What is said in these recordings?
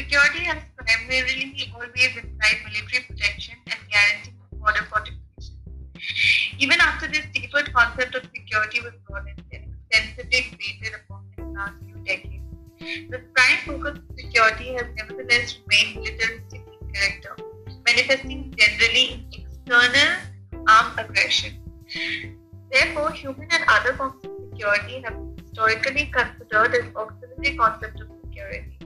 Security has primarily always implied military protection and guaranteeing border fortification. Even after this default concept of security was broadened and extensively debated upon in the last few decades, the prime focus of security has nevertheless remained militaristic in character, manifesting generally in external armed aggression. Therefore, human and other forms of security have historically considered as auxiliary concepts of security.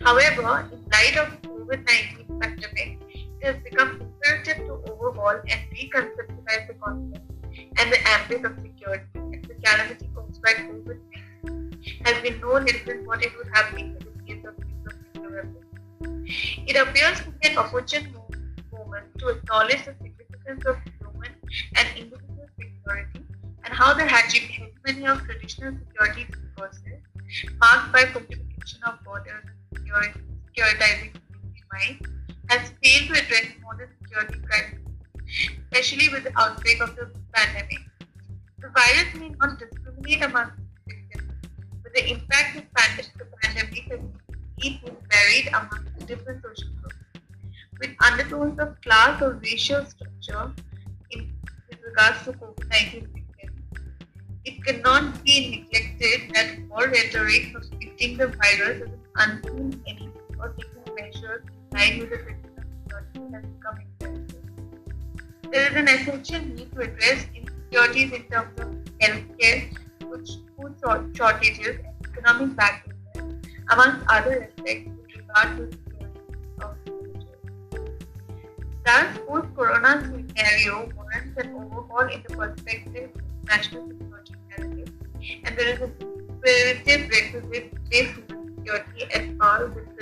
However, in light of COVID-19 pandemic, it has become imperative to overhaul and reconceptualize the concept and the ambit of security as the calamity caused by COVID-19 has been no less than what it would have been in the case of use. It appears to be an opportune moment to acknowledge the significance of human and individual security and how the hegemony of traditional security discourses, marked by fortification of borders securitizing minds, has failed to address modern security crises, especially with the outbreak of the pandemic. The virus may not discriminate among victims, but the impact of the pandemic has been buried among different social groups, with undertones of class or racial structure in, with regards to COVID-19 victims. It cannot be neglected that all rhetoric of treating the virus unseen enemy or taking measures in line with the critical security has become. There is an essential need to address insecurities in terms of healthcare, which food shortages, and economic backlash, amongst other aspects with regard to. Thus, post-corona scenario warrants an overhaul in the perspective of national security and there is a imperative requisite to place human security at par with traditional